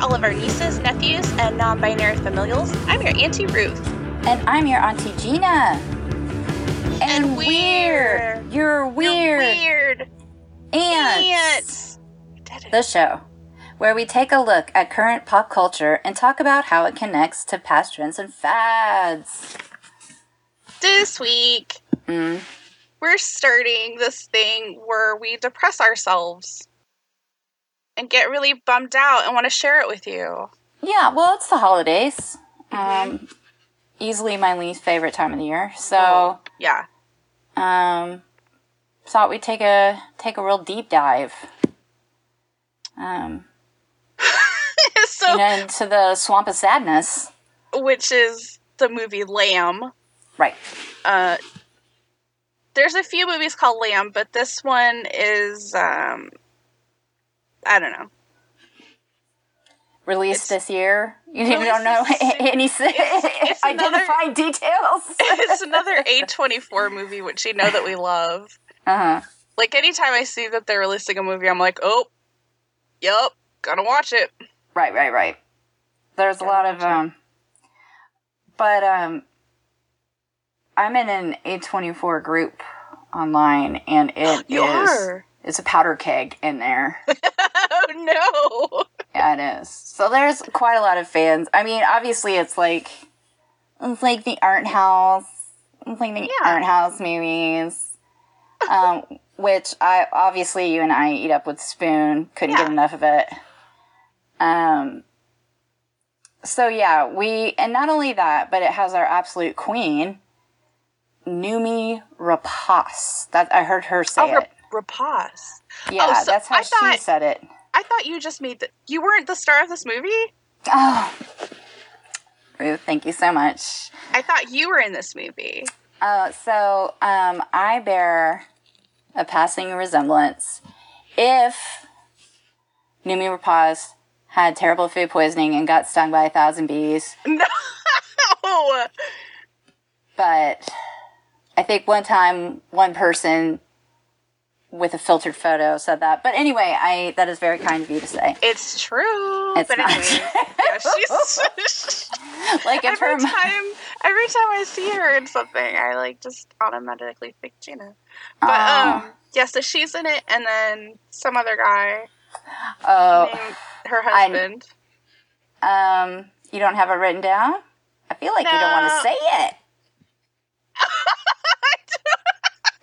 All of our nieces, nephews, and non binary familials. I'm your Auntie Ruth. And I'm your Auntie Gina. And, And we're, we're- you're weird, Weird. ants. The show where we take a look at current pop culture and talk about how it connects to past trends and fads. This week, Mm. we're starting this thing where we depress ourselves and get really bummed out and want to share it with you. Yeah, well, it's the holidays. Um, easily my least favorite time of the year. So, Yeah. um, thought we'd take a take a real deep dive. Um, so, you know, into the swamp of sadness. which is the movie Lamb. Right. Uh, there's a few movies called Lamb, but this one is, um, I don't know. released this year. You don't know any it's another- identifying details. it's another A24 movie, which you know that we love. uh huh. Like, anytime I see that they're releasing a movie, I'm like, oh, yep, gotta watch it. Right, right, right. There's a Gotta lot of it. um, but um, I'm in an A24 group online, and it You is- are? It's a powder keg in there. Oh, no. yeah, it is. So there's quite a lot of fans. I mean, obviously, it's like it's like the art house. It's like the Yeah. art house movies. um, which I obviously you and I eat up with spoon. Couldn't Yeah. get enough of it. Um. So yeah, we and not only that, but it has our absolute queen, Noomi Rapace. That I heard her say Oh, it. Rap- Rapace. Yeah, oh, so that's how I she thought- said it. I thought you just made the. You weren't the star of this movie? Oh, Ruth, thank you so much. I thought you were in this movie. Uh, so um, I bear a passing resemblance. If Noomi Rapaz had terrible food poisoning and got stung by a thousand bees, No. but I think one time one person with a filtered photo said that. But anyway, I that is very kind of you to say. It's true. It's but not anyway, yeah, she's. Like if every her time, every time I see her in something, I like just automatically think Gina. But Aw. um, yeah, so she's in it, and then some other guy oh her I- husband. um you don't have it written down. I feel like you don't want to say it.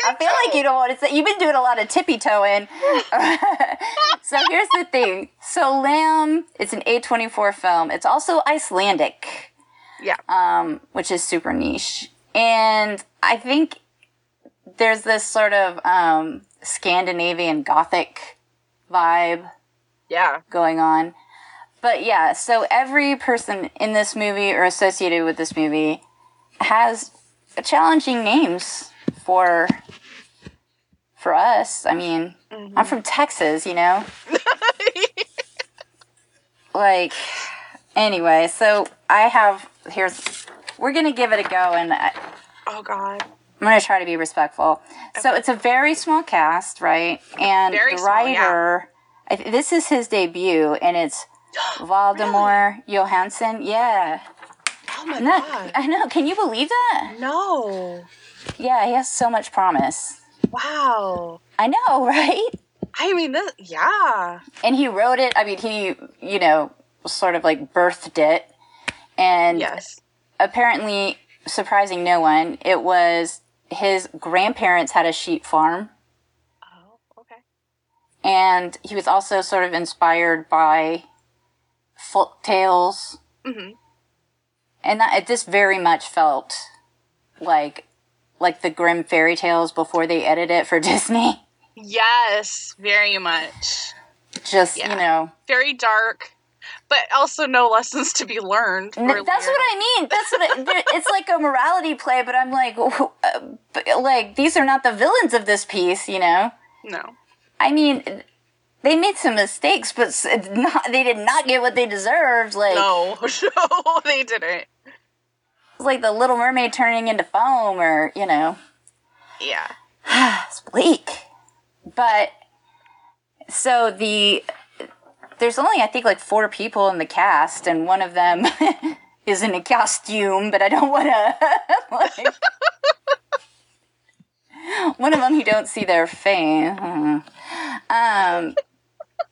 I feel like you don't want to say. You've been doing a lot of tippy toeing. so here's the thing. So Lamb, it's an A24 film. It's also Icelandic, yeah, um, which is super niche. And I think there's this sort of um, Scandinavian Gothic vibe yeah. going on. But yeah, so every person in this movie or associated with this movie has challenging names for for us. I mean, mm-hmm. I'm from Texas, you know. like anyway, so I have here's we're going to give it a go and I, Oh God. I'm going to try to be respectful. So it's a very small cast, right? And Very the small, yeah. writer, I this is his debut, and it's Valdimar Jóhannsson. Yeah, Oh my Isn't that- god. I know. Can you believe that? No. Yeah, he has so much promise. Wow. I know, right? I mean, this, yeah. And he wrote it. I mean, he, you know, sort of like birthed it, and Yes. apparently, surprising no one, it was his grandparents had a sheep farm. Oh, okay. and he was also sort of inspired by folk tales Mhm. and that it just very much felt like like the Grimm fairy tales before they edit it for disney Yes, very much. just Yeah. you know Very dark, but also no lessons to be learned. That's what i mean that's what it, it's like a morality play but i'm like uh, like these are not the villains of this piece you know No. i mean they made some mistakes but not, they did not get what they deserved like No. No, they didn't. It's like the Little Mermaid turning into foam, or you know, Yeah. it's bleak. But so the there's only I think like four people in the cast, and one of them is in a costume. But I don't want to. like, one of them you don't see their face. Um,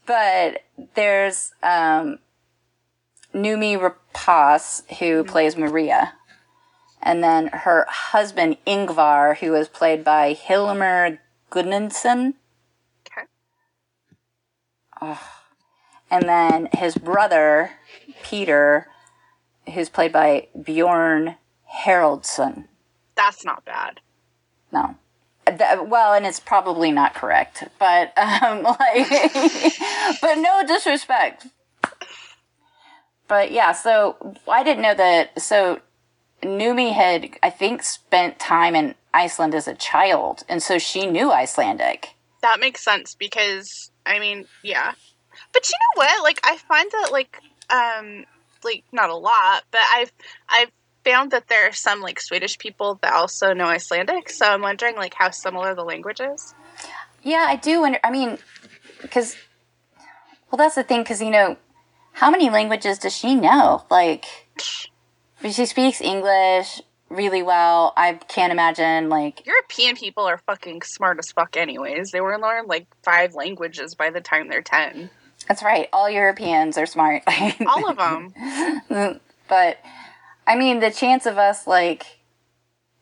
but there's um, Noomi Rapace who plays Maria and then her husband Ingvar, who is played by Hilmir Gudnason, Okay. Oh. and then his brother Peter, who's played by Bjorn Haraldsson. That's not bad. No. Th- well, and it's probably not correct, but um, like, but no disrespect. But yeah, so I didn't know that. So Noomi had, I think, spent time in Iceland as a child, and so she knew Icelandic. That makes sense because I mean, yeah. But you know what? Like I find that like um like not a lot, but I've I've found that there are some like Swedish people that also know Icelandic. So I'm wondering like how similar the language is. Yeah, I do wonder. I mean, because, well, that's the thing, because, you know, how many languages does she know? Like, she speaks English really well. I can't imagine, like, European people are fucking smart as fuck anyways. They were learn like five languages by the time they're 10. that's right, all Europeans are smart. All of them. but, I mean, the chance of us, like,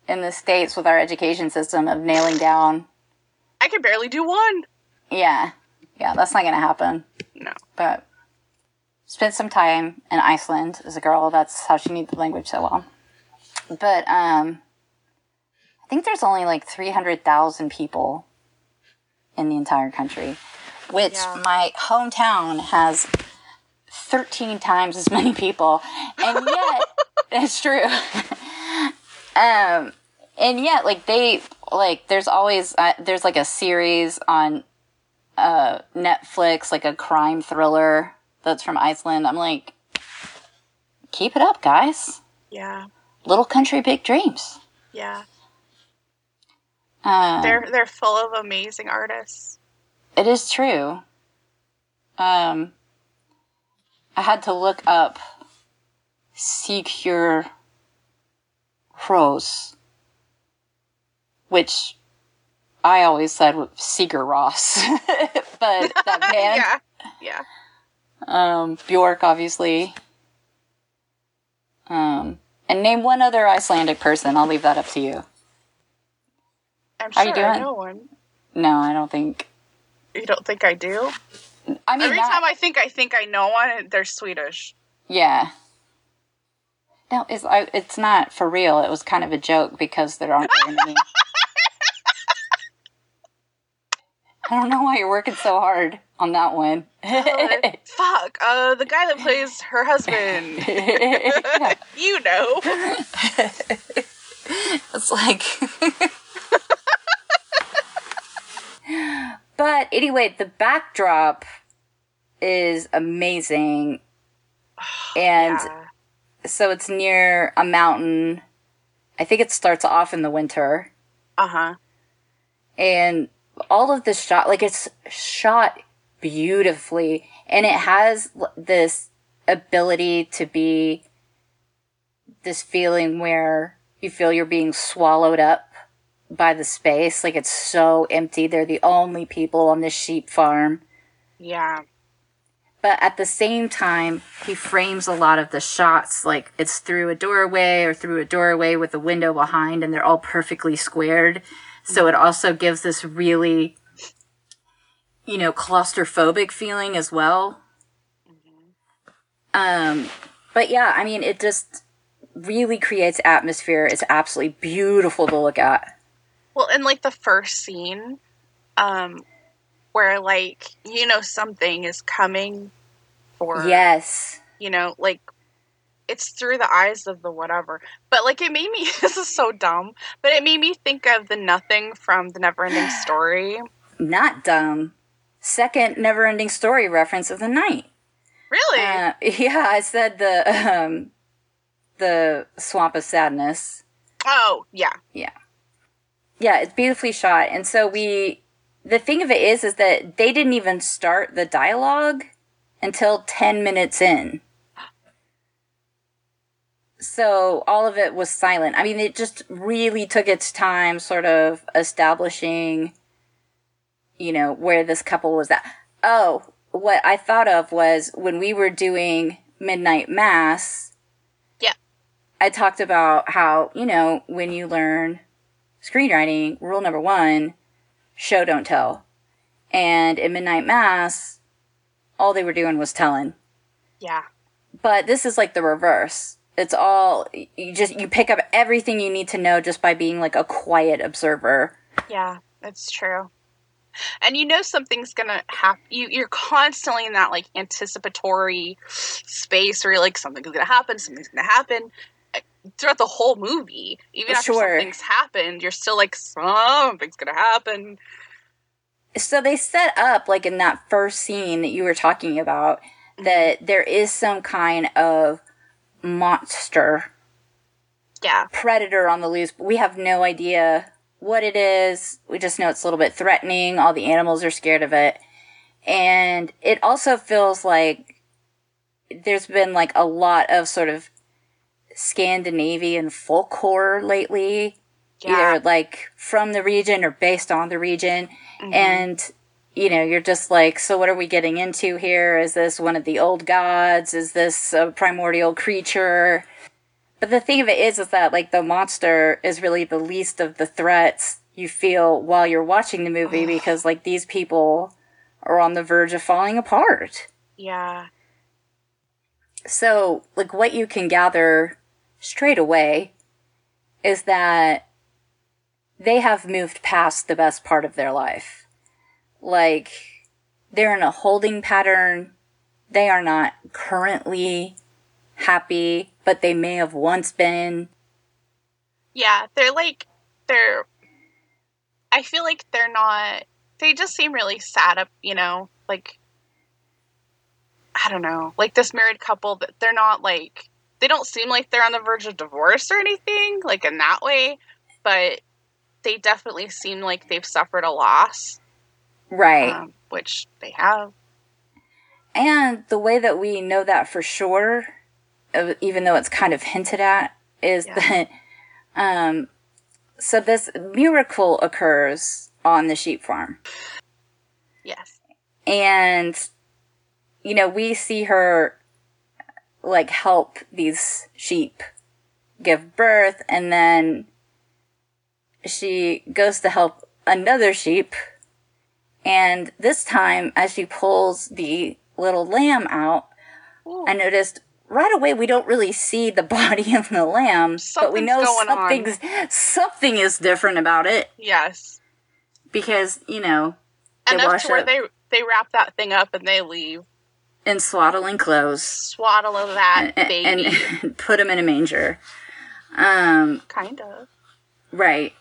in the States with our education system of nailing down, I can barely do one. yeah, yeah, that's not going to happen. No. but spent some time in Iceland as a girl. That's how she knew the language so well. But um, I think there's only like 300,000 people in the entire country, which Yeah. my hometown has 13 times as many people. And yet, it's true. um, and yet, like, they, like, there's always, uh, there's like a series on uh, Netflix, like a crime thriller that's from Iceland. I'm like, keep it up, guys. Yeah. Little country, big dreams. Yeah. Uh, They're they're full of amazing artists. it is true. Um, I had to look up Sigur Rós, which I always said was Seeger Ross, but that band. yeah. Yeah. Um, Bjork, obviously. Um, and name one other Icelandic person. I'll leave that up to you. I'm How sure you I doing? know one. No, I don't think. You don't think I do? I mean, Every not- time I think I think I know one, they're Swedish. yeah. No, it's I, it's not for real. It was kind of a joke because there aren't very many. I don't know why you're working so hard on that one. Fuck. Uh, the guy that plays her husband. you know. It's like. but anyway, the backdrop is amazing. And Yeah. so it's near a mountain. I think it starts off in the winter. Uh huh. And all of the shot, like it's shot beautifully. And it has this ability to be this feeling where you feel you're being swallowed up by the space. Like it's so empty. They're the only people on this sheep farm. Yeah. But at the same time, he frames a lot of the shots like it's through a doorway or through a doorway with a window behind, and they're all perfectly squared. So mm-hmm. it also gives this really, you know, claustrophobic feeling as well. Um, but yeah, I mean, it just really creates atmosphere. It's absolutely beautiful to look at. Well, in like the first scene, um, where like you know something is coming for Yes. you know like it's through the eyes of the whatever but like it made me this is so dumb but it made me think of the nothing from the neverending story Not dumb. Second never ending story reference of the night. really Uh, yeah, I said the um the swamp of sadness. oh yeah Yeah. Yeah, it's beautifully shot. And so we the thing of it is is that they didn't even start the dialogue until 10 minutes in. So all of it was silent. I mean, it just really took its time sort of establishing you know, where this couple was at. Oh, what I thought of was when we were doing midnight mass, yeah I talked about how, you know, when you learn screenwriting, rule number one, show don't tell. And in Midnight Mass, all they were doing was telling. yeah But this is like the reverse. It's all, you just, you pick up everything you need to know just by being like a quiet observer. yeah that's true and you know something's gonna happen you, you're constantly in that like anticipatory space where you're like something's gonna happen something's gonna happen Uh, throughout the whole movie. Even after Sure. something's happened you're still like something's gonna happen. So they set up like in that first scene that you were talking about that there is some kind of monster yeah. predator on the loose. But we have no idea what it is we just know it's a little bit threatening all the animals are scared of it and it also feels like there's been like a lot of sort of scandinavian folk horror lately Yeah. either like from the region or based on the region. Mm-hmm. And, you know, you're just like, so what are we getting into here? Is this one of the old gods? Is this a primordial creature? But the thing of it is, is that like the monster is really the least of the threats you feel while you're watching the movie because like these people are on the verge of falling apart. yeah So, like, what you can gather straight away is that they have moved past the best part of their life. Like, they're in a holding pattern. They are not currently happy, but they may have once been. Yeah, they're like they're I feel like they're not they just seem really sad up, you know, like I don't know, like this married couple that they're not like they don't seem like they're on the verge of divorce or anything, like in that way, but they definitely seem like they've suffered a loss, Right. um, which they have. And the way that we know that for sure, even though it's kind of hinted at, is Yeah. that um, so this miracle occurs on the sheep farm, Yes. and you know we see her like help these sheep give birth, and then she goes to help another sheep, and this time as she pulls the little lamb out. Ooh. I noticed right away we don't really see the body of the lamb, but we know going on. something's something is different about it Yes. because you know they Enough wash to where they they wrap that thing up and they leave. in swaddling clothes Swaddle of that and, baby. and put him in a manger. Um, kind of. right.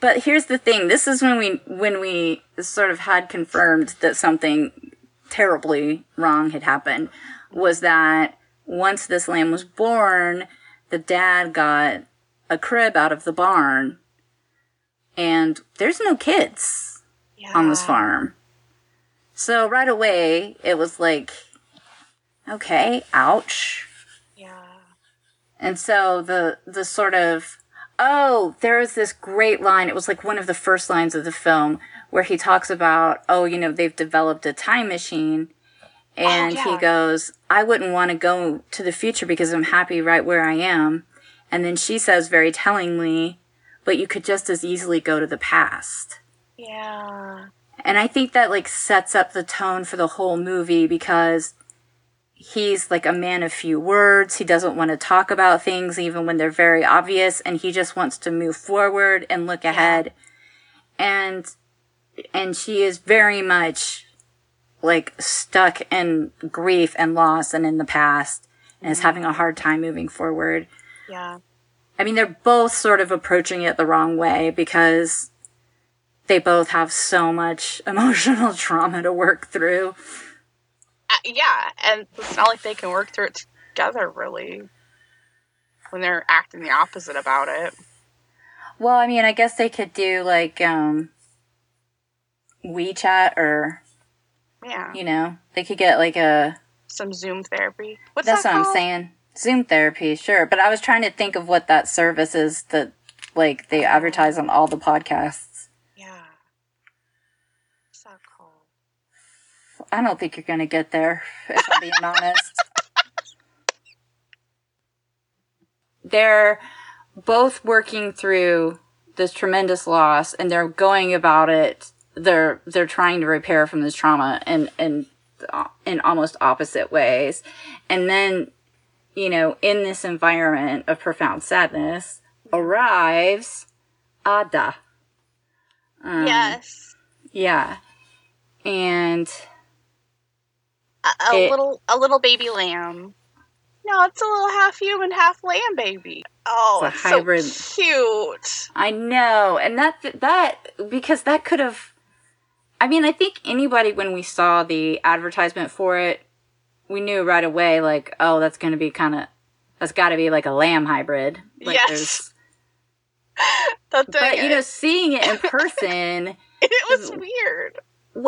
But here's the thing: this is when we when we sort of had confirmed that something terribly wrong had happened. Was that once this lamb was born, the dad got a crib out of the barn, and there's no kids Yeah. on this farm. So right away, it was like, okay, ouch. Yeah. And so the the sort of oh, there is this great line. It was like one of the first lines of the film where he talks about, oh, you know, they've developed a time machine. Oh, and yeah. he goes, I wouldn't want to go to the future because I'm happy right where I am. And then she says very tellingly, but you could just as easily go to the past. Yeah. And I think that like sets up the tone for the whole movie because he's like a man of few words. He doesn't want to talk about things even when they're very obvious and he just wants to move forward and look ahead. And and she is very much like stuck in grief and loss and in the past and is having a hard time moving forward. Yeah. I mean, they're both sort of approaching it the wrong way because they both have so much emotional trauma to work through. Uh, yeah, and it's not like they can work through it together, really, when they're acting the opposite about it. Well, I mean, I guess they could do like um WeChat or Yeah. you know, they could get like a Some Zoom therapy. What's That's that what I'm saying. Zoom therapy, sure. But I was trying to think of what that service is that like they advertise on all the podcasts. Yeah. What's that called? I don't think you're gonna get there, if I'm being honest. They're both working through this tremendous loss and they're going about it they're they're trying to repair from this trauma in in in almost opposite ways. And then, you know, in this environment of profound sadness arrives Ada. Um, yes. Yeah. And A, a it- little a little baby lamb. No, it's a little half human, half lamb baby. Oh, It's a hybrid. so cute. I know, and that that because that could have. I mean, I think anybody when we saw the advertisement for it, we knew right away, like, oh, that's going to be kind of, that's got to be like a lamb hybrid. Like Yes. there's- That thing, But you know, seeing it in person, it was weird.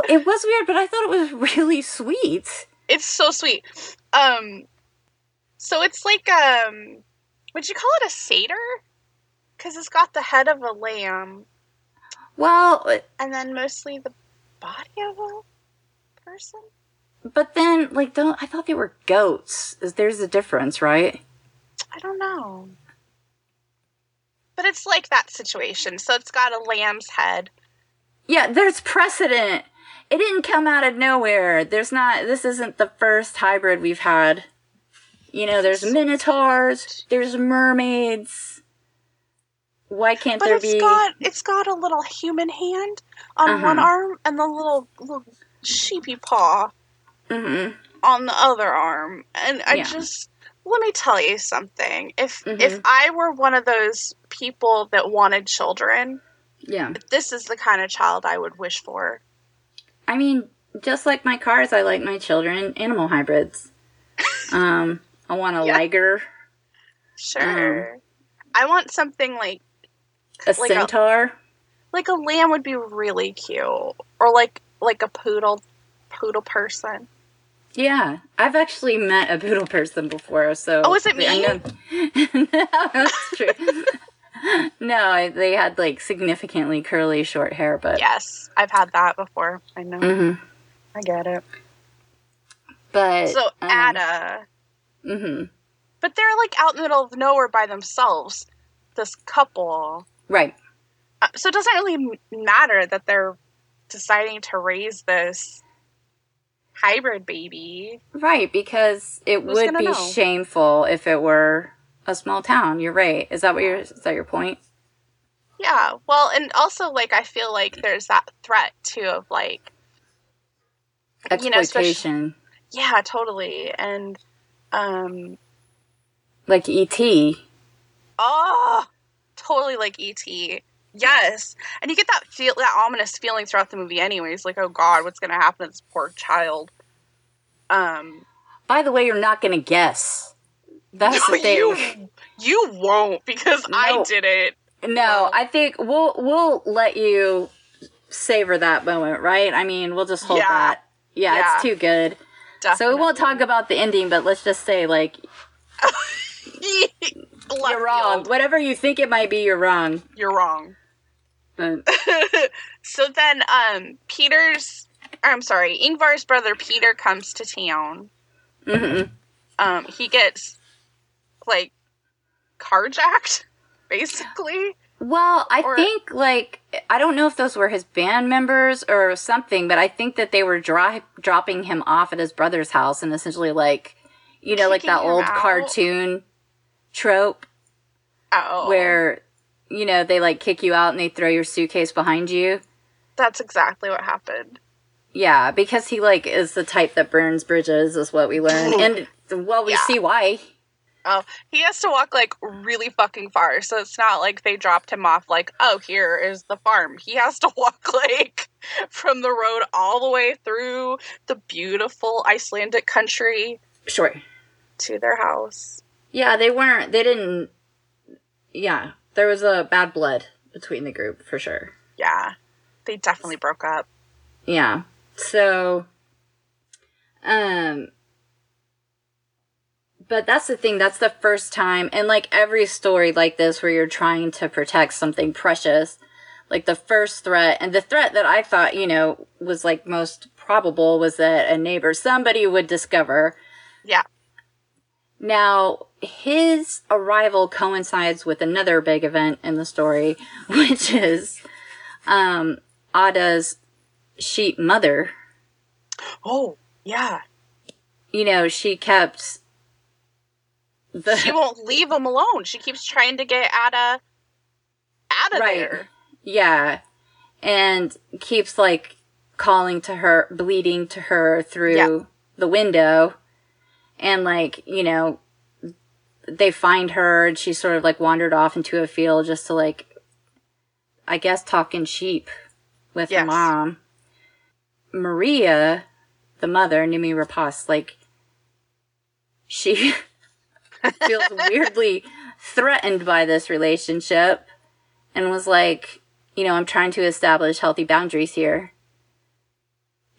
it was weird, but I thought it was really sweet. It's so sweet. Um, so it's like um, would you call it a satyr? Because it's got the head of a lamb Well, and then mostly the body of a person. but then like, don't I thought they were goats? Is there's a difference, right? I don't know. But it's like that situation. So it's got a lamb's head. Yeah, there's precedent. It didn't come out of nowhere. There's not, this isn't the first hybrid we've had. You know, there's minotaurs, there's mermaids. Why can't But there it's be? got it's got a little human hand on Uh-huh. one arm and the little little sheepy paw Mhm. on the other arm. And I Yeah. just let me tell you something. If Mhm. if I were one of those people that wanted children, Yeah. this is the kind of child I would wish for. I mean, just like my cars, I like my children animal hybrids. Um, I want a Yeah. liger, Sure. Um, I want something like a Like a- centaur. like a lamb would be really cute or like like a poodle poodle person. Yeah, I've actually met a poodle person before, so. Oh, is it I me? know- no, that's true. no, I, they had like significantly curly short hair, but Yes, I've had that before. I know. Mhm. I get it. but So um, Ada, hmm but they're like out in the middle of nowhere by themselves. This couple. Right, Uh, so it doesn't really matter that they're deciding to raise this hybrid baby. right, because it Who's would be know? shameful if it were a small town. You're right. Is that what you're? Is that your point? Yeah. Well, and also like I feel like there's that threat too of like You know, Exploitation, yeah, totally. And um like ET. oh, totally like ET. Yes. And you get that feel that ominous feeling throughout the movie anyways, like oh god, what's going to happen to this poor child? Um By the way, you're not gonna guess. That's the thing. you you won't because I did it. No, I think we'll we'll let you savor that moment, right? I mean, we'll just hold Yeah. that Yeah, Yeah. it's too good. So we won't talk about the ending, but let's just say like you're wrong. field. Whatever you think it might be, you're wrong. You're wrong. But so then, um, Peter's, I'm sorry, Ingvar's brother Peter comes to town. Mm-hmm. Um, he gets like carjacked, basically. Well, I Or- think like I don't know if those were his band members or something, but I think that they were dri- dropping him off at his brother's house and essentially like you know like that old out? cartoon trope Oh, where you know they like kick you out and they throw your suitcase behind you. that's exactly what happened. Yeah, because he like is the type that burns bridges is what we learn. Mm. and well, we Yeah. see why. Oh, he has to walk like really fucking far, so it's not like they dropped him off like, oh, here is the farm. He has to walk like from the road all the way through the beautiful Icelandic country Sure. to their house. Yeah, they weren't they didn't yeah, there was a bad blood between the group for sure. Yeah, they definitely broke up. Yeah. So um but that's the thing, that's the first time and like every story like this where you're trying to protect something precious, like the first threat and the threat that I thought, you know, was like most probable was that a neighbor somebody would discover Yeah, now, his arrival coincides with another big event in the story, which is um, Ada's sheep mother. Oh, yeah. You know, she kept the She won't leave him alone. She keeps trying to get Ada out of Right. there. yeah, and keeps like calling to her, bleeding to her through Yeah. the window, and like you know, they find her and she sort of like wandered off into a field just to like, I guess, talking sheep with her mom. Maria, the mother, Noomi Rapace, like she feels weirdly threatened by this relationship and was like, you know, I'm trying to establish healthy boundaries here.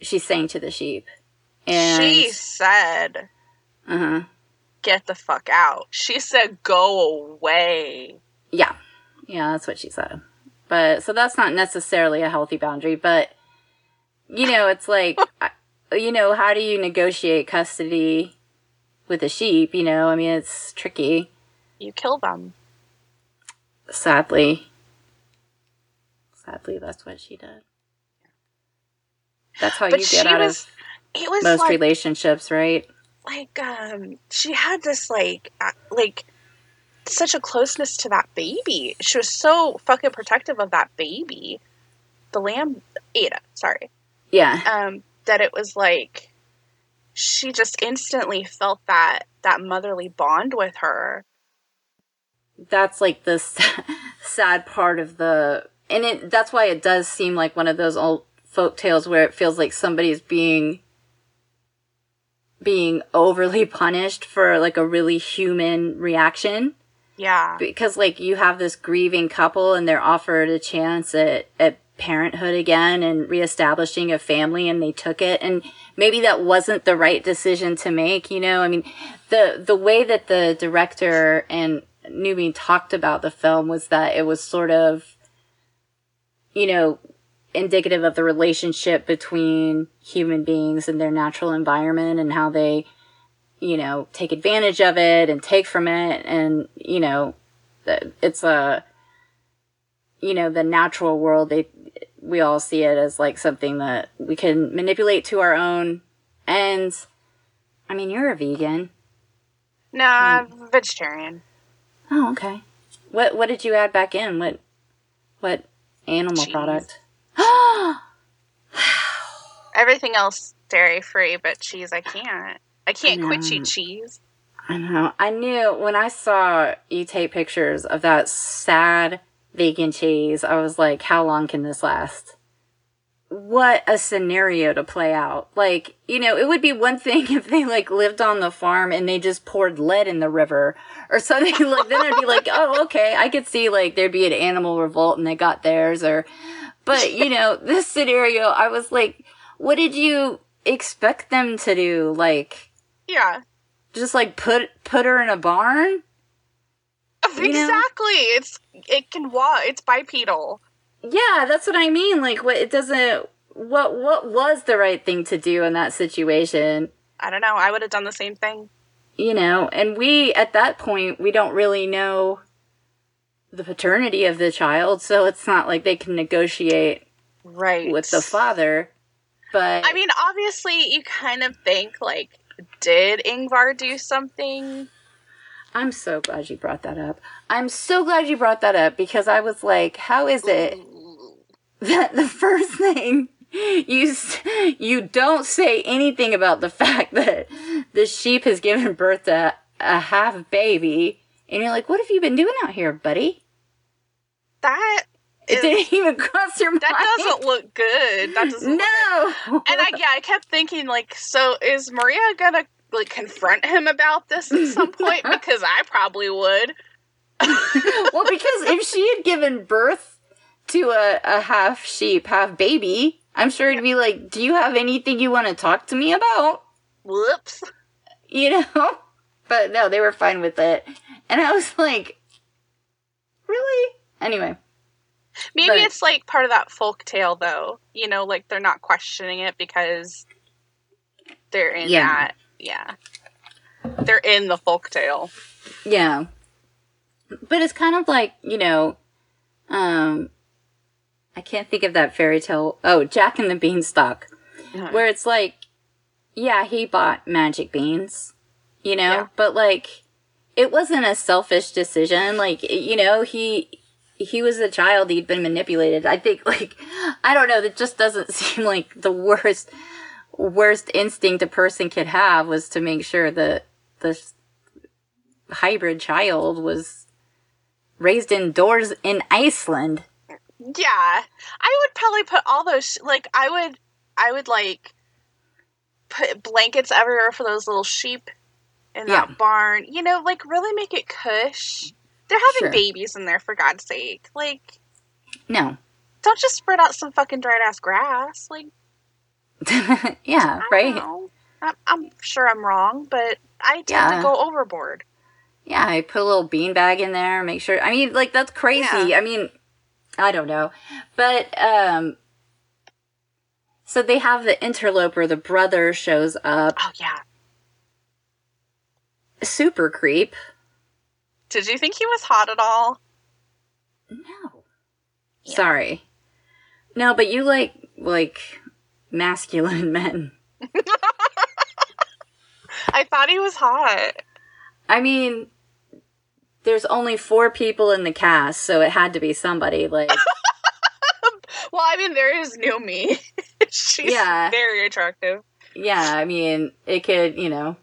She's saying to the sheep. And she said, uh-huh. Get the fuck out. She said, go away. Yeah. Yeah, that's what she said. But so that's not necessarily a healthy boundary, but you know, it's like you know, how do you negotiate custody with a sheep, you know? I mean, it's tricky, You kill them. sadly. Sadly, that's what she did. That's how But you get out was, of it was most like, relationships, right? Like, um, she had this, like, like, such a closeness to that baby. She was so fucking protective of that baby. The lamb, Ada, sorry. Yeah. um, that it was like she just instantly felt that that motherly bond with her. that's like the sad part of the and it that's why it does seem like one of those old folk tales where it feels like somebody's being being overly punished for like a really human reaction. Yeah, because like you have this grieving couple and they're offered a chance at, at parenthood again and reestablishing a family and they took it. And maybe that wasn't the right decision to make you know? I mean the the way that the director and Noomi talked about the film was that it was sort of you know indicative of the relationship between human beings and their natural environment and how they you know take advantage of it and take from it. And you know it's a you know the natural world they we all see it as like something that we can manipulate to our own ends. I mean you're a vegan. Nah, vegetarian. oh okay. What what did you add back in? What what animal Cheese. product Everything else dairy free, but cheese I can't. I can't quit know. eat cheese. I know. I knew when I saw you take pictures of that sad vegan cheese, I was like, how long can this last? What a scenario to play out. Like, you know, it would be one thing if they like lived on the farm and they just poured lead in the river or something like then I'd be like, oh, okay. I could see like there'd be an animal revolt and they got theirs or but you know, this scenario, I was like, what did you expect them to do? Like, Yeah. just like put put her in a barn? You know? Exactly. It's it can walk. It's bipedal. Yeah, that's what I mean. Like, what it doesn't. What what was the right thing to do in that situation? I don't know. I would have done the same thing. You know, and we at that point we don't really know the paternity of the child, so it's not like they can negotiate Right. with the father. But I mean, obviously, you kind of think like, did Ingvar do something? I'm so glad you brought that up. I'm so glad you brought that up because I was like, how is it that the first thing you you don't say anything about the fact that the sheep has given birth to a half baby and you're like, what have you been doing out here, buddy? That It didn't even cross your mind. that doesn't look good. That doesn't. Look No. and I yeah, I kept thinking like, so is Maria gonna like confront him about this at some point? Because I probably would. well, because if she had given birth to a, a half sheep, half baby, I'm sure it'd be like, do you have anything you want to talk to me about? Whoops. You know? But no, they were fine with it. And I was like, really? Anyway. Maybe But- it's like part of that folk tale, though. You know, like they're not questioning it because they're in Yeah. that. Yeah. They're in the folk tale. Yeah. But it's kind of like, you know, um, I can't think of that fairy tale. Oh, Jack and the Beanstalk. Where it's like, yeah, he bought magic beans, you know, Yeah. but like, it wasn't a selfish decision. Like, you know, he, he was a child, he'd been manipulated. I think, like, I don't know, that just doesn't seem like the worst, worst instinct a person could have was to make sure that the hybrid child was raised indoors in Iceland. Yeah. I would probably put all those, like, I would, I would, like, put blankets everywhere for those little sheep in that barn. You know, like, really make it cush. They're having Sure. babies in there, for God's sake. Like, No. don't just spread out some fucking dried ass grass. Like, yeah, I right? I'm, I'm sure I'm wrong, but I tend Yeah. to go overboard. Yeah, I put a little beanbag in there, make sure. I mean, like, that's crazy. Yeah. I mean, I don't know. But, um, so they have the interloper, the brother shows up, Oh, yeah. Super creep. Did you think he was hot at all? No. Sorry. No, but you like, like, masculine men. I thought he was hot. I mean, there's only four people in the cast, so it had to be somebody. Like, Well, I mean, there is Noomi. She's Yeah. very attractive. yeah, I mean, it could, you know,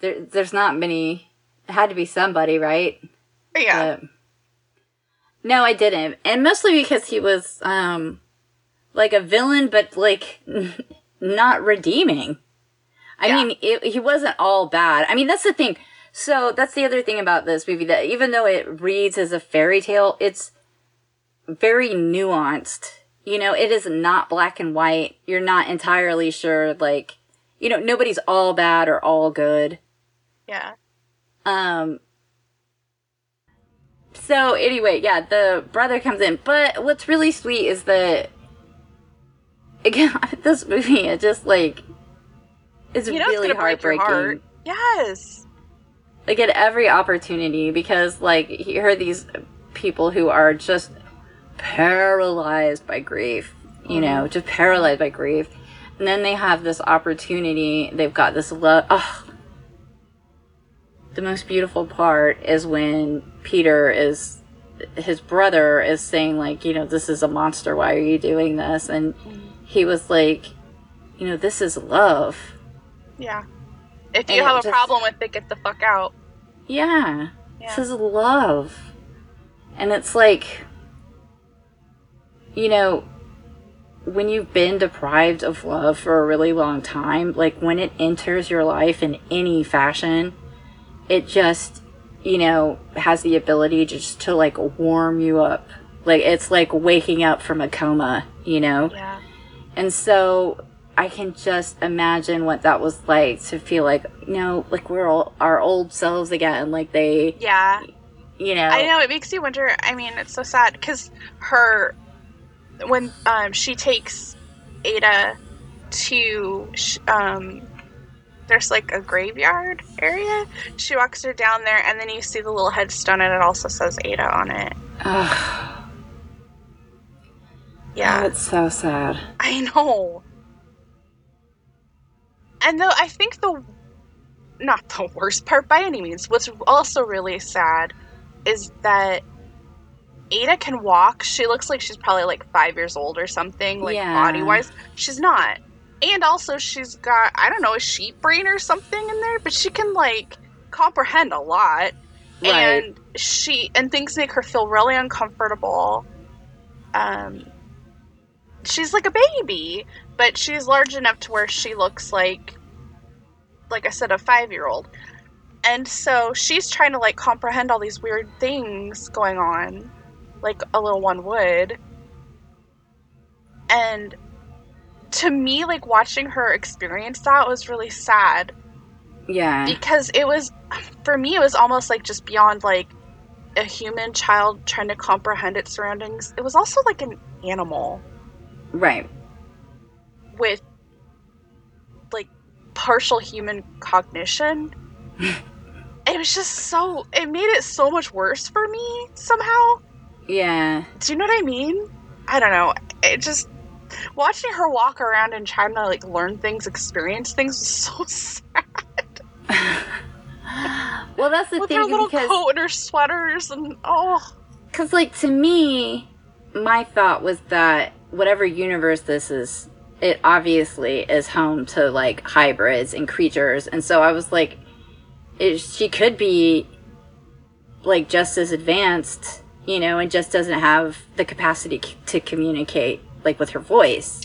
there, there's not many. It had to be somebody, right? Yeah. But- no, I didn't, and mostly because he was, um, like a villain, but like not redeeming. I Yeah. mean, it, he wasn't all bad. I mean, that's the thing. So that's the other thing about this movie that even though it reads as a fairy tale, it's very nuanced. You know, it is not black and white. You're not entirely sure, like, you know, nobody's all bad or all good. Yeah. Um. So anyway, yeah, the brother comes in, but what's really sweet is that again, this movie it just like it's You know really it's gonna break your heartbreaking. heart. Yes. Like at every opportunity, because like you heard these people who are just paralyzed by grief, you know, just paralyzed by grief, and then they have this opportunity. They've got this love. Oh, the most beautiful part is when Peter is his brother is saying like, you know, this is a monster. Why are you doing this? And mm-hmm. he was like, you know, this is love. Yeah. If you it have a just- problem with it, get the fuck out. Yeah. Yeah. This is love. And it's like, you know, when you've been deprived of love for a really long time, like when it enters your life in any fashion, it just, you know, has the ability just to like warm you up. Like it's like waking up from a coma, you know? Yeah. And so I can just imagine what that was like to feel like, you know, like we're all our old selves again. Like they, Yeah. you know, I know it makes you wonder. I mean, it's so sad because her when um, she takes Ada to um, there's like a graveyard area. She walks her down there, and then you see the little headstone, and it also says Ada on it. Ugh, Yeah, oh, that's so sad. I know. And though I think the not the worst part by any means, what's also really sad is that Ada can walk. She looks like she's probably like five years old or something, like Yeah. body wise. She's not. And also she's got I don't know, a sheep brain or something in there, but she can like comprehend a lot. Right. And she and things make her feel really uncomfortable. Um she's like a baby, but she's large enough to where she looks like like I said, a five year old. And so she's trying to like comprehend all these weird things going on, like a little one would. And to me, like watching her experience that was really sad Yeah. because it was, for me, it was almost like just beyond like a human child trying to comprehend its surroundings. It was also like an animal Right. with like partial human cognition. it was just so it made it so much worse for me somehow. Yeah. Do you know what I mean? I don't know. It just watching her walk around and trying to like learn things, experience things was so sad. Well, that's the With her little because coat and her sweaters and oh Because, like, to me, my thought was that whatever universe this is, it obviously is home to, like, hybrids and creatures. And so I was like, it, she could be, like, just as advanced, you know, and just doesn't have the capacity c- to communicate, like, with her voice.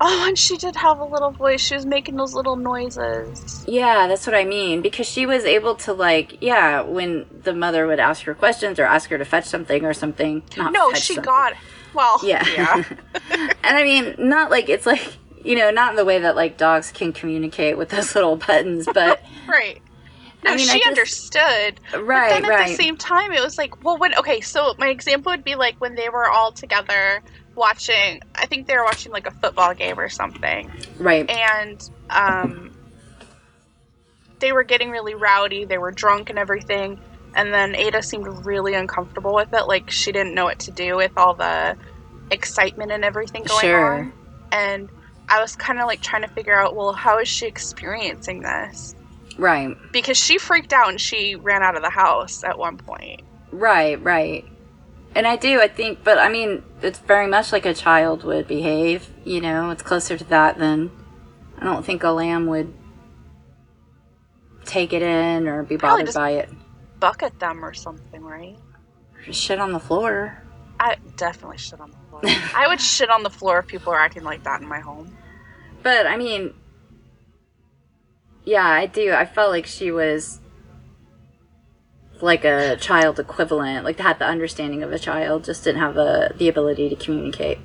oh, and she did have a little voice. She was making those little noises. Yeah, that's what I mean. Because she was able to, like, yeah, when the mother would ask her questions or ask her to fetch something or something. No, she something. got well. Yeah. yeah. and I mean, not like it's like you know, not in the way that like dogs can communicate with those little buttons, but Right. No, I mean, she just- understood. but right, then at right, the same time, it was like, well, when okay, so my example would be like when they were all together watching. I think they were watching like a football game or something, right, and um, they were getting really rowdy. They were drunk and everything. And then Ada seemed really uncomfortable with it, like she didn't know what to do with all the excitement and everything going Sure. on. And I was kind of like trying to figure out, well, how is she experiencing this? right, because she freaked out and she ran out of the house at one point. right, right. And I do, I think, but I mean, it's very much like a child would behave. You know, it's closer to that than I don't think a lamb would take it in or be Probably bothered by it. Bucket them or something, right? Just shit on the floor. I definitely shit on the floor. I would shit on the floor if people are acting like that in my home. But I mean, yeah, I do. I felt like she was like a child equivalent, like had the understanding of a child, just didn't have the the ability to communicate.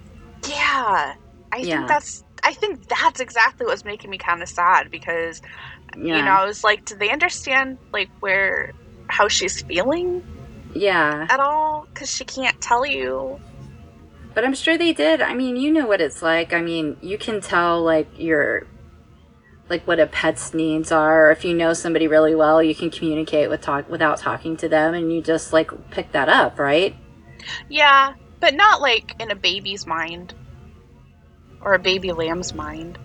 Yeah, I Yeah. think that's. I think that's exactly what's making me kind of sad because Yeah. you know I was like, do they understand like where how she's feeling yeah. at all? Because she can't tell you. But I'm sure they did. I mean, you know what it's like. I mean, you can tell like your like what a pet's needs are. If you know somebody really well, you can communicate with talk without talking to them and you just like pick that up, right? Yeah, but not like in a baby's mind or a baby lamb's mind.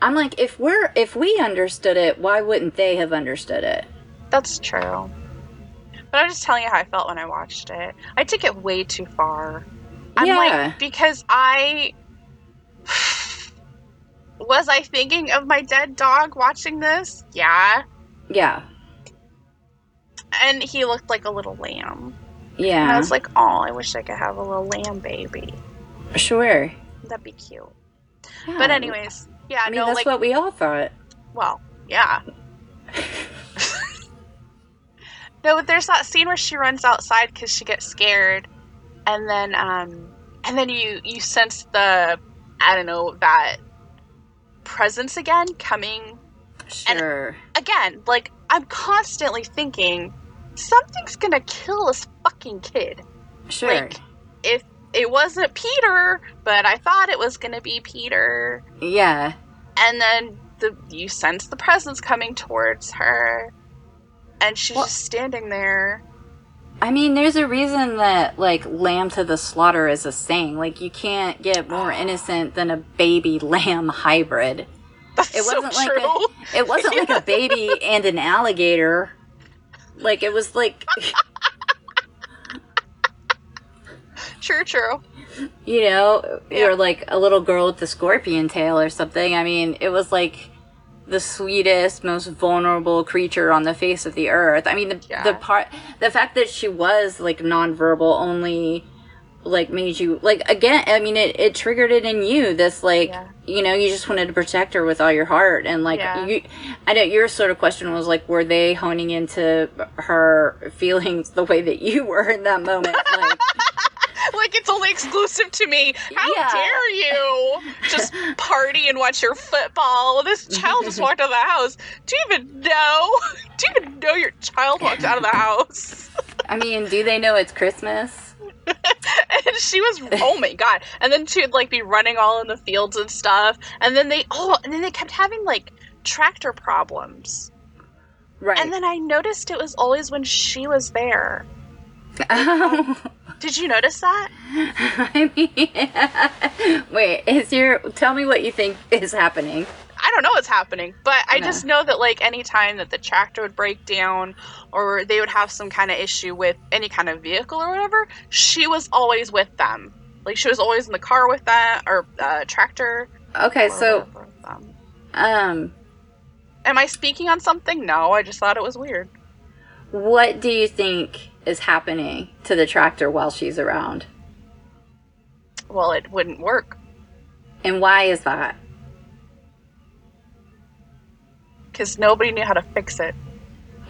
I'm like if we're if we understood it, why wouldn't they have understood it? That's true. But I'm just telling you how I felt when I watched it. I took it way too far. I'm Yeah. like because I was I thinking of my dead dog watching this? Yeah. Yeah. And he looked like a little lamb. Yeah. And I was like, oh, I wish I could have a little lamb baby. Sure. That'd be cute. Yeah. But anyways, yeah, I mean, no, that's like what we all thought. Well, yeah. no, but there's that scene where she runs outside because she gets scared, and then um, and then you you sense the I don't know that presence again coming Sure. again, like I'm constantly thinking something's gonna kill this fucking kid. sure. Like if it wasn't Peter, but I thought it was gonna be Peter. yeah. And then the you sense the presence coming towards her. And she's Well- just standing there. I mean, there's a reason that like lamb to the slaughter is a saying. Like you can't get more innocent than a baby lamb hybrid. That's It wasn't like true. a, it wasn't like a baby and an alligator. Like it was like true, true. you know, Yeah. or like a little girl with the scorpion tail or something. I mean, it was like the sweetest, most vulnerable creature on the face of the earth. I mean, the Yeah. the part, the fact that she was like nonverbal only like made you like again i mean it, it triggered it in you this like Yeah. you know you just wanted to protect her with all your heart and like Yeah. you i know your sort of question was like were they honing into her feelings the way that you were in that moment like Like it's only exclusive to me. How Yeah. dare you just party and watch your football? This child just walked out of the house. Do you even know? Do you even know your child walked out of the house? i mean do they know it's christmas and she was oh my god and then she would like be running all in the fields and stuff and then they oh and then they kept having like tractor problems right and then i noticed it was always when she was there um, did you notice that I mean, wait, is your tell me what you think is happening? i don't know what's happening but i No. just know that like anytime that the tractor would break down or they would have some kind of issue with any kind of vehicle or whatever she was always with them like she was always in the car with them or uh, tractor Okay, so whatever with them. um Am I speaking on something? No, I just thought it was weird. what do you think is happening to the tractor while she's around? Well, it wouldn't work And why is that? because nobody knew how to fix it.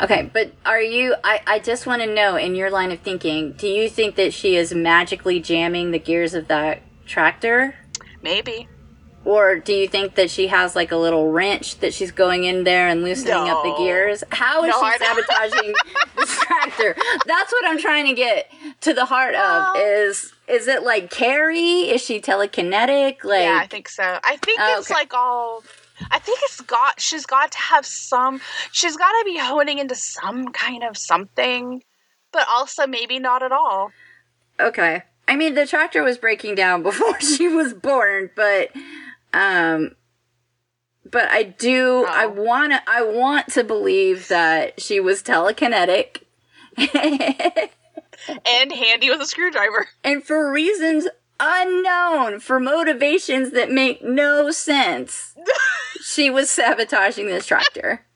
Okay, but are you I I just want to know in your line of thinking, do you think that she is magically jamming the gears of that tractor? Maybe. Or do you think that she has like a little wrench that she's going in there and loosening up the gears? How is No, she sabotaging this tractor? That's what I'm trying to get to the heart of. Is is it like Carrie? Is she telekinetic? Like yeah, I think so. I think Oh, it's okay. like all. I think it's got. She's got to have some. She's got to be honing into some kind of something, but also maybe not at all. okay. I mean, the tractor was breaking down before she was born, but um but I do I Oh. want to I want to believe that she was telekinetic. And handy with a screwdriver. and for reasons unknown, for motivations that make no sense, she was sabotaging this tractor.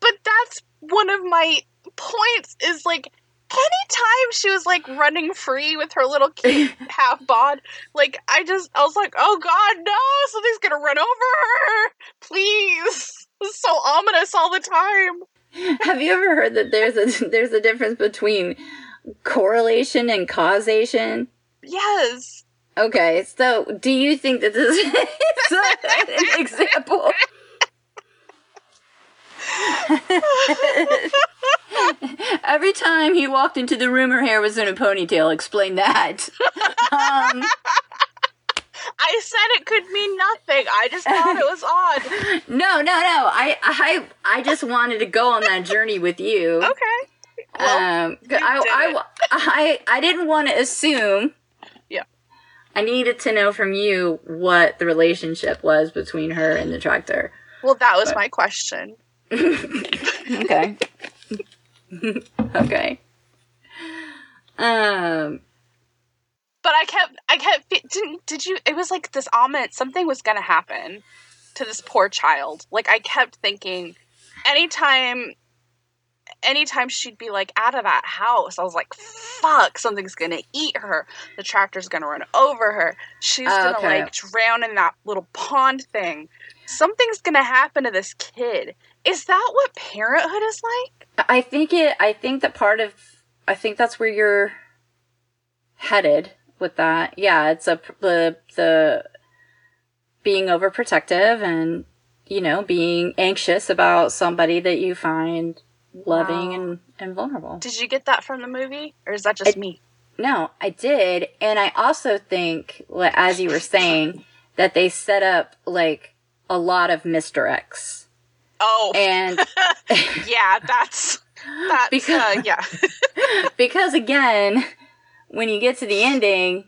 But that's one of my points. Is like. Anytime she was like running free with her little cute half bod, like I just I was like, oh god, no, something's gonna run over her. Please. It's so ominous all the time. Have you ever heard that there's a there's a difference between correlation and causation? Yes. Okay, so do you think that this is an example? Every time he walked into the room, her hair was in a ponytail. Explain that. Um, I said it could mean nothing. I just thought it was odd. no, no, no. I, I, I just wanted to go on that journey with you. Okay. Well, um, I, I. I, I didn't want to assume. Yeah. I needed to know from you what the relationship was between her and the tractor. well, that was my question. Okay. okay. Um. But I kept, I kept, didn't, did you, it was like this ominous, something was going to happen to this poor child. Like, I kept thinking, anytime, anytime she'd be like out of that house, I was like, fuck, something's going to eat her. The tractor's going to run over her. She's Oh, going to okay. like drown in that little pond thing. Something's going to happen to this kid. Is that what parenthood is like? I think it. I think that part of. I think that's where you're headed with that. Yeah, it's a the the being overprotective and you know being anxious about somebody that you find loving Wow. and, and vulnerable. Did you get that from the movie, or is that just me? No, I did. And I also think, as you were saying, that they set up like a lot of misdirects. Oh, And yeah, that's that's Because- uh, yeah. because again, when you get to the ending,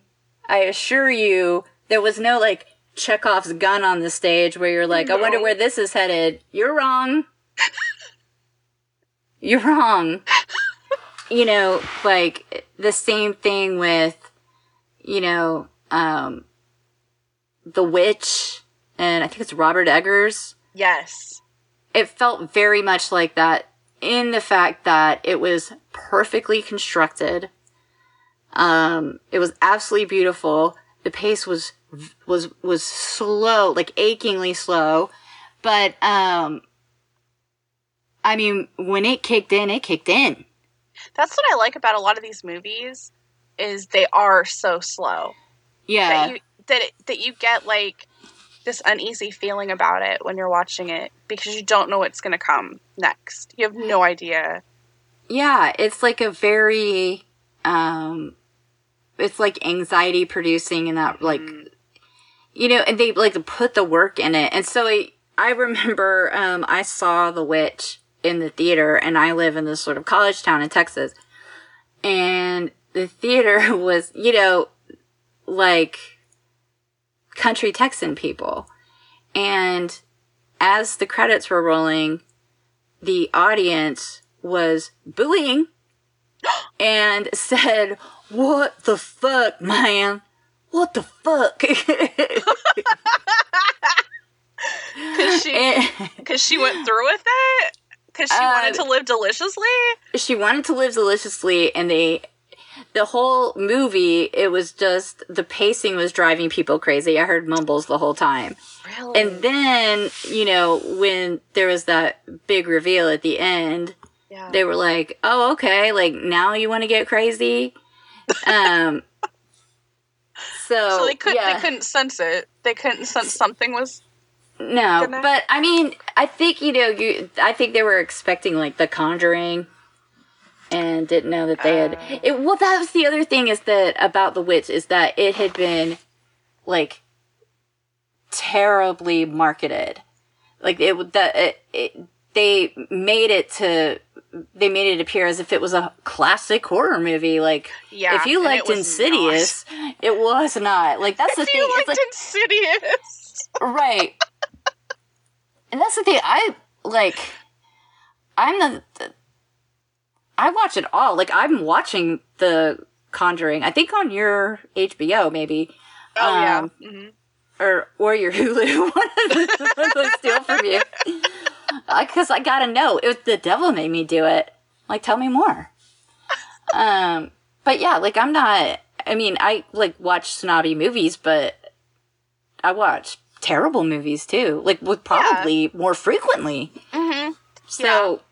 I assure you, there was no like Chekhov's gun on the stage where you're like, I wonder where this is headed. You're wrong. you're wrong. you know, like the same thing with, you know, um, The Witch, and I think it's Robert Eggers yes. It felt very much like that in the fact that it was perfectly constructed. Um, it was absolutely beautiful. The pace was was was slow, like achingly slow, but um, I mean, when it kicked in, it kicked in. That's what I like about a lot of these movies is they are so slow Yeah, that you that it, that you get like this uneasy feeling about it when you're watching it because you don't know what's going to come next. You have no idea. yeah. It's like a very um, it's like anxiety producing, and that like you know, and they like put the work in it. And so I, I remember um, I saw The Witch in the theater, and I live in this sort of college town in Texas. And the theater was, you know, like country Texan people. And as the credits were rolling, the audience was booing and said, What the fuck, man? What the fuck? Cuz she cuz she went through with it cuz she Uh, wanted to live deliciously. she wanted to live deliciously and they the whole movie it was just the pacing was driving people crazy i heard mumbles the whole time Really? and then you know when there was that big reveal at the end yeah. they were like oh okay like now you want to get crazy um so, so they couldn't yeah. they couldn't sense it. They couldn't sense something was No, but I mean, I think you know, you. I think they were expecting like The Conjuring, and didn't know that they had. Uh. It well, that was the other thing is that about the witch is that it had been like terribly marketed, like it would that it, it they made it to they made it appear as if it was a classic horror movie. Like Yeah, if you it liked was Insidious, it was not. Like that's the if thing. you liked like Insidious. right and that's the thing i like i'm the, the i watch it all. Like i'm watching the conjuring. I think on your hbo maybe. Oh Um, yeah. hmm or or your hulu. One of those steal from you. Because I, gotta know. It was the devil made me do it. Like tell me more. Um but yeah like i'm not i mean i like watch snobby movies but i watch terrible movies too. Like with probably more frequently. Mm-hmm. so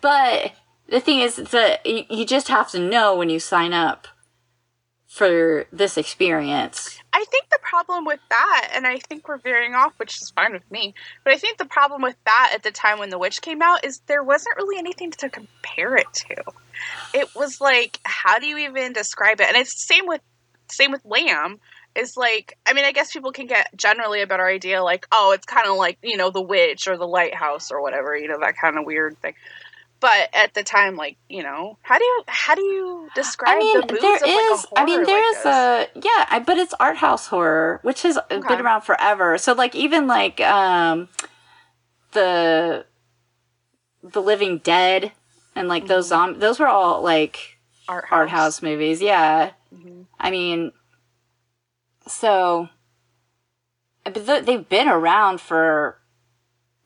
but the thing is that you just have to know when you sign up for this experience I think the problem with that, and I think we're veering off, which is fine with me, but I think the problem with that at the time when The Witch came out is there wasn't really anything to compare it to. It was like, how do you even describe it? And it's the same with same with Lamb. Is like, I mean, I guess people can get generally a better idea, like, oh, it's kind of like you know, The Witch or The Lighthouse or whatever, you know, that kind of weird thing. But at the time, like, you know, how do you how do you describe I mean, the there of like is. I mean, there like is this? a yeah, I, but it's art house horror, which has Okay. been around forever. So, like, even like um, the the Living Dead and like those Mm-hmm. zom- those were all like art art house movies. Yeah, Mhm. I mean, so but th- they've been around for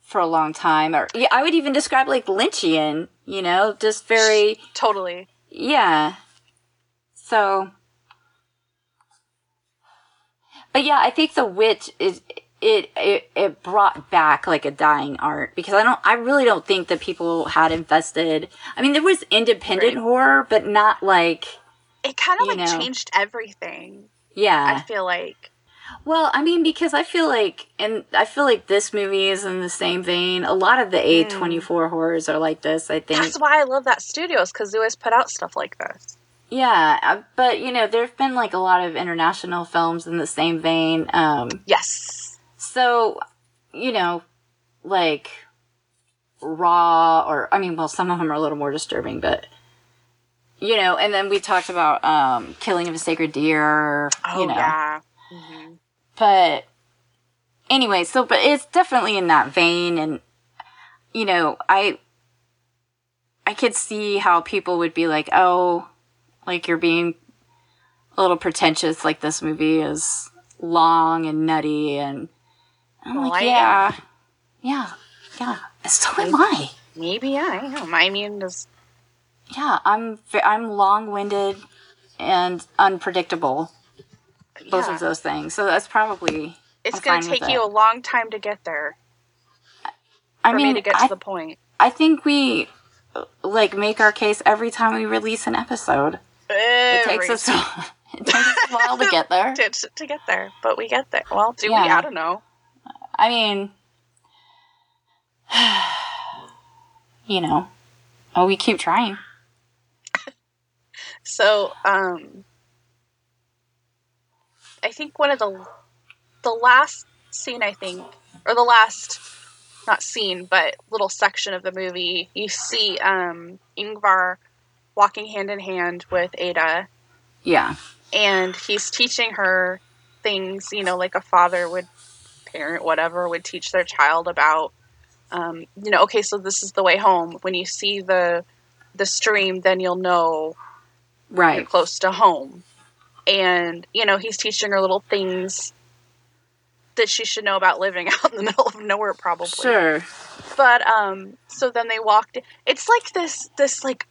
for a long time. Or yeah, I would even describe like Lynchian. You know, just very Totally. yeah. So, but yeah, I think the witch is it, it it brought back like a dying art because I don't I really don't think that people had invested. I mean, there was independent Right. horror, but not like It kind of like know. changed everything. Yeah. I feel like Well, I mean, because I feel like, and I feel like this movie is in the same vein. A lot of the A24 horrors are like this, I think. That's why I love that studios because they always put out stuff like this. Yeah, uh, but you know, there've been like a lot of international films in the same vein. Um, Yes. so, you know, like Raw, or I mean, well, some of them are a little more disturbing, but you know, and then we talked about um, Killing of a Sacred Deer. Oh you know, yeah. But anyway, so but it's definitely in that vein, and you know, I I could see how people would be like, oh, like you're being a little pretentious, like this movie is long and nutty, and I'm Well, like, I yeah, yeah, yeah. So am I. Maybe I am. I mean, just Yeah, I'm I'm long winded and unpredictable. Both yeah. of those things. So that's probably. it's gonna take you it. a long time to get there I mean, me to get I, to the point. I think we like make our case every time we release an episode. It takes us it takes us a while to get there. to, to get there, but we get there. Well, do we? I don't know. I mean, you know, oh, we keep trying. So, um, I think one of the the last scene, I think, or the last not scene, but little section of the movie, you see um, Ingvar walking hand in hand with Ada, Yeah, and he's teaching her things, you know, like a father would parent, whatever, would teach their child about. Um, you know, okay, so this is the way home. When you see the the stream, then you'll know you're right. close to home. And, you know, he's teaching her little things that she should know about living out in the middle of nowhere probably. Sure. But um so then they walked it's like this this like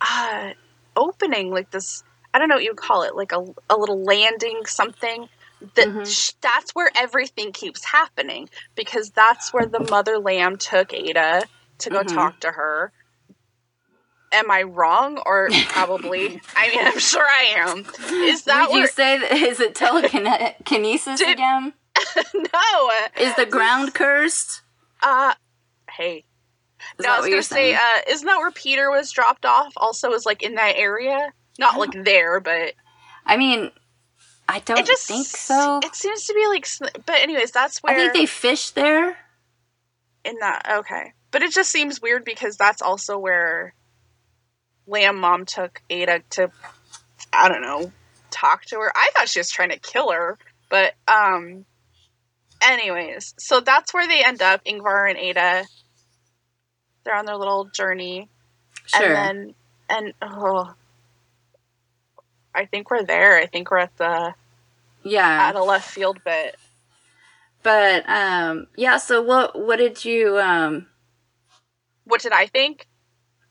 uh opening like this I don't know what you would call it like a a little landing something that Mhm. sh- that's where everything keeps happening because that's where the mother lamb took Ada to go Mhm. talk to her. Am I wrong or probably? I mean, I'm sure I am. Is that Would you say that is it telekinesis Did- again? no. Is the ground cursed? Uh, hey. Is no, I was gonna say, uh, isn't that where Peter was dropped off? Also, was like in that area, not like there, but I mean, I don't it just think so. It seems to be like, but anyways, that's where I think they fish there. in that. Okay, but it just seems weird because that's also where Lamb Mom took Ada to, I don't know, talk to her. I thought she was trying to kill her, but um. Anyways, so that's where they end up, Ingvar and Ada. They're on their little journey. Sure. And then, and oh, I think we're there. I think we're at the yeah. at a left field bit. But um yeah, so what what did you um What did I think?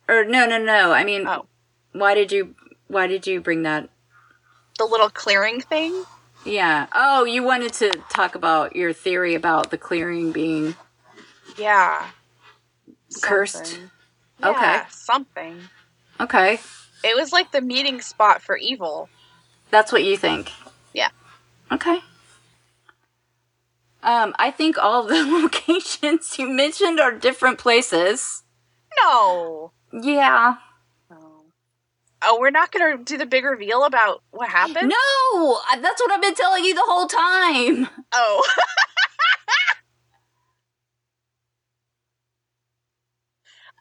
Or no no no, I mean Oh, why did you why did you bring that the little clearing thing. Yeah. Oh, you wanted to talk about your theory about the clearing being Yeah. Cursed? Something. Okay. Something. Okay. It was like the meeting spot for evil. That's what you think. Yeah. Okay. Um, I think all the locations you mentioned are different places. No. Yeah. Oh. oh, we're not gonna do the big reveal about what happened. No, that's what I've been telling you the whole time. Oh.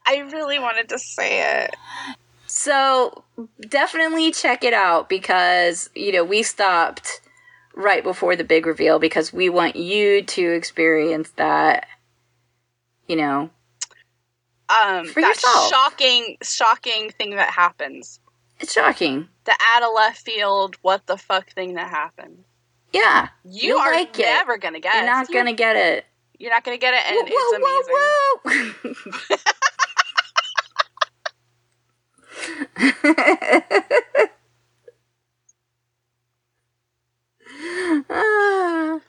I really wanted to say it. So definitely check it out because, you know, we stopped right before the big reveal because we want you to experience that, you know. Um, For that yourself. shocking, shocking thing that happens. It's shocking. The out of left field, what the fuck thing that happened. Yeah. You You'll are like it. never gonna get. It. You're not going to get it. You're not gonna get it, and Whoa, it's whoa, amazing. whoa, Ah,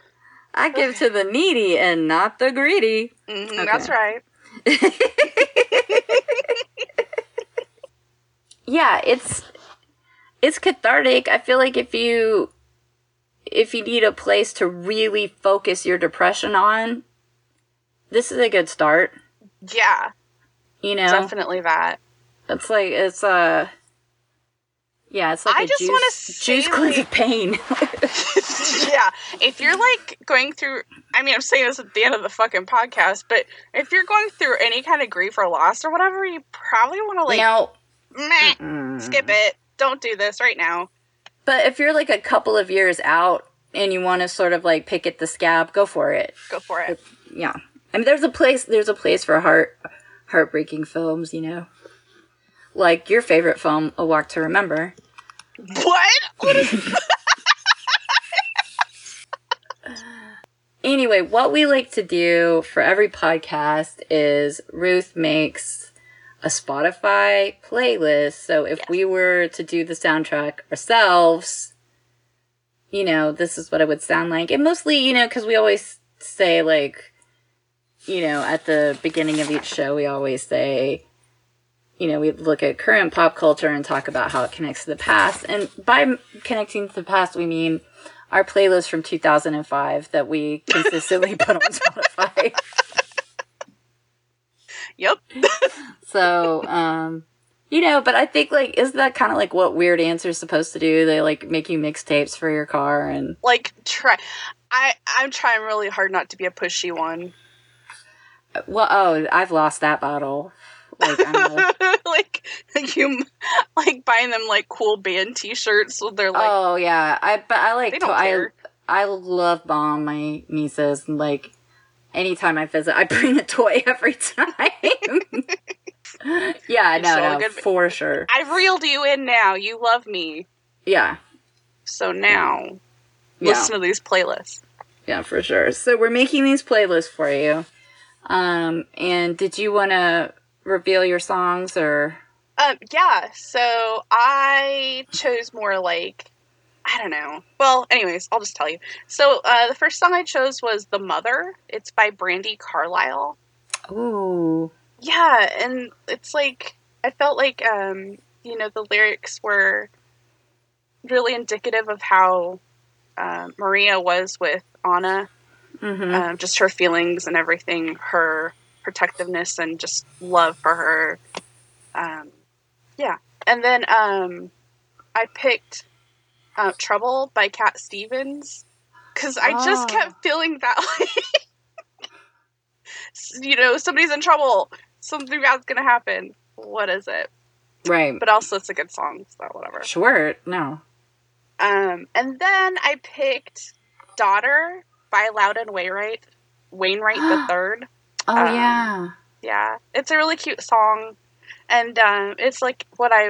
I give to the needy and not the greedy. Mhm, Okay. That's right. yeah, it's it's cathartic. I feel like if you if you need a place to really focus your depression on, this is a good start. Yeah, You know, definitely that. it's like it's uh yeah, it's like I a just juice, juice cleanse like- of pain. yeah, if you're like going through, I mean, I'm saying this at the end of the fucking podcast, but if you're going through any kind of grief or loss or whatever, you probably want to like now, meh, skip it. Don't do this right now. but if you're like a couple of years out and you want to sort of like pick at the scab, go for it. Go for it. Yeah, I mean, there's a place. There's a place for heart heartbreaking films. You know, like your favorite film, A Walk to Remember. What? What is Anyway, what we like to do for every podcast is Ruth makes a Spotify playlist. So if we were to do the soundtrack ourselves, you know, this is what it would sound like. And mostly, you know, because we always say, like, you know, at the beginning of each show, we always say, you know, we look at current pop culture and talk about how it connects to the past. And by connecting to the past, we mean our playlist from 2005 that we consistently put on Spotify. Yep. So, um, you know, but I think like, isn't that kind of like what Weird Answer's supposed to do? They like make you mixtapes for your car and Like try. I I'm trying really hard not to be a pushy one. well, oh, I've lost that battle. Like, a, like you like buying them like cool band T-shirts with their like oh yeah, I but I like to, I. I love bomb my nieces and like anytime I visit, I bring a toy every time. yeah, no, so no, good. for sure. I've reeled you in now. You love me. Yeah, So now yeah. listen to these playlists. Yeah, for sure. So we're making these playlists for you. Um, and did you want to reveal your songs or? Um, yeah, so I chose more like I don't know. Well, anyways, I'll just tell you. So uh, the first song I chose was "The Mother." It's by Brandi Carlile. Ooh, Yeah, and it's like I felt like um, you know the lyrics were really indicative of how uh, Maria was with Anna, mm-hmm. um, just her feelings and everything, her protectiveness and just love for her. Um, yeah, and then um, I picked uh, "Trouble" by Cat Stevens because I just Oh. kept feeling that like, you know, somebody's in trouble, something bad's gonna happen. What is it? right. But also, it's a good song, so whatever. Sure. No. Um, and then I picked "Daughter" by Loudon Wainwright, Wainwright the Third. Oh Um, yeah. Yeah, it's a really cute song, and um, it's like what I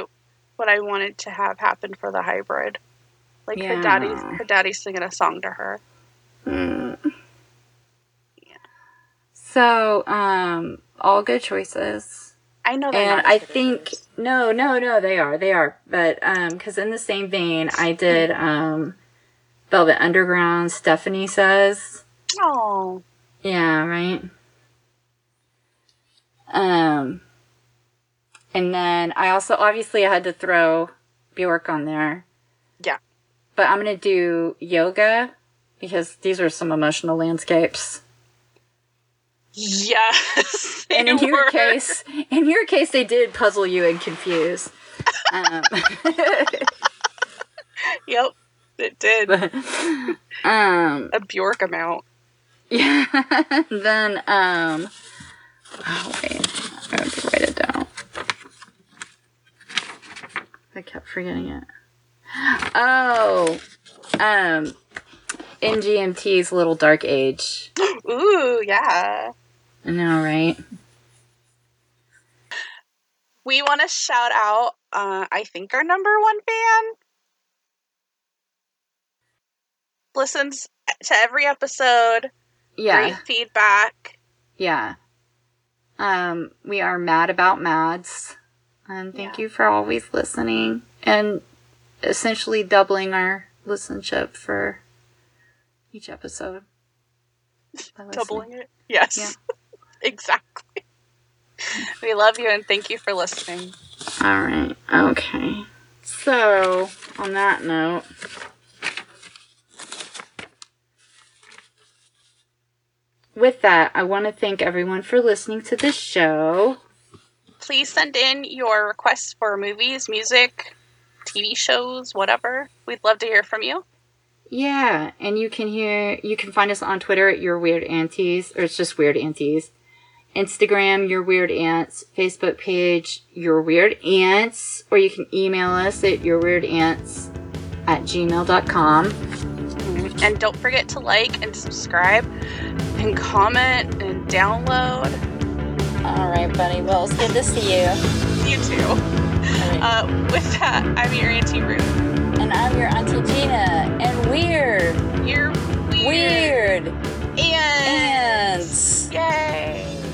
what I wanted to have happen for the hybrid. Like her daddy's her daddy's singing a song to her. Mm. So, um, all good choices. I know that. and I think no, no, no, they are, they are. But um, because in the same vein, I did um, Velvet Underground. Stephanie says, Oh, yeah, right. Um, and then I also obviously I had to throw Bjork on there. Yeah. But I'm gonna do yoga because these are some emotional landscapes. yes. And in they your case, in your case, they did puzzle you and confuse. Um, yep, it did um, a Bjork amount. yeah. then, um, oh wait, I have to write it down. I kept forgetting it. Oh, um, MGMT's Little Dark Age. Ooh, yeah. I know, right? We want to shout out. Uh, I think our number one fan listens to every episode. Yeah. Great feedback. Yeah. Um, we are mad about Mads. And thank Yeah. you for always listening and essentially doubling our listenership for each episode. Doubling it. Yes. Yeah. exactly. We love you and thank you for listening. All right. Okay. So, on that note, with that, I want to thank everyone for listening to this show. Please send in your requests for movies, music, TV shows, whatever. We'd love to hear from you. Yeah, and you can hear you can find us on Twitter at Your Weird Aunties, or it's just Weird Aunties. Instagram, Your Weird Ants, Facebook page, Your Weird Ants, or you can email us at yourweirdants at gmail.com. And don't forget to like and subscribe and comment and download. All right, buddy. Well, it's good to see you. You too. Right. Uh, with that, I'm your Auntie Ruth. And I'm your Auntie Gina. And we're. You're weird. Weird. And. Ants. Yay.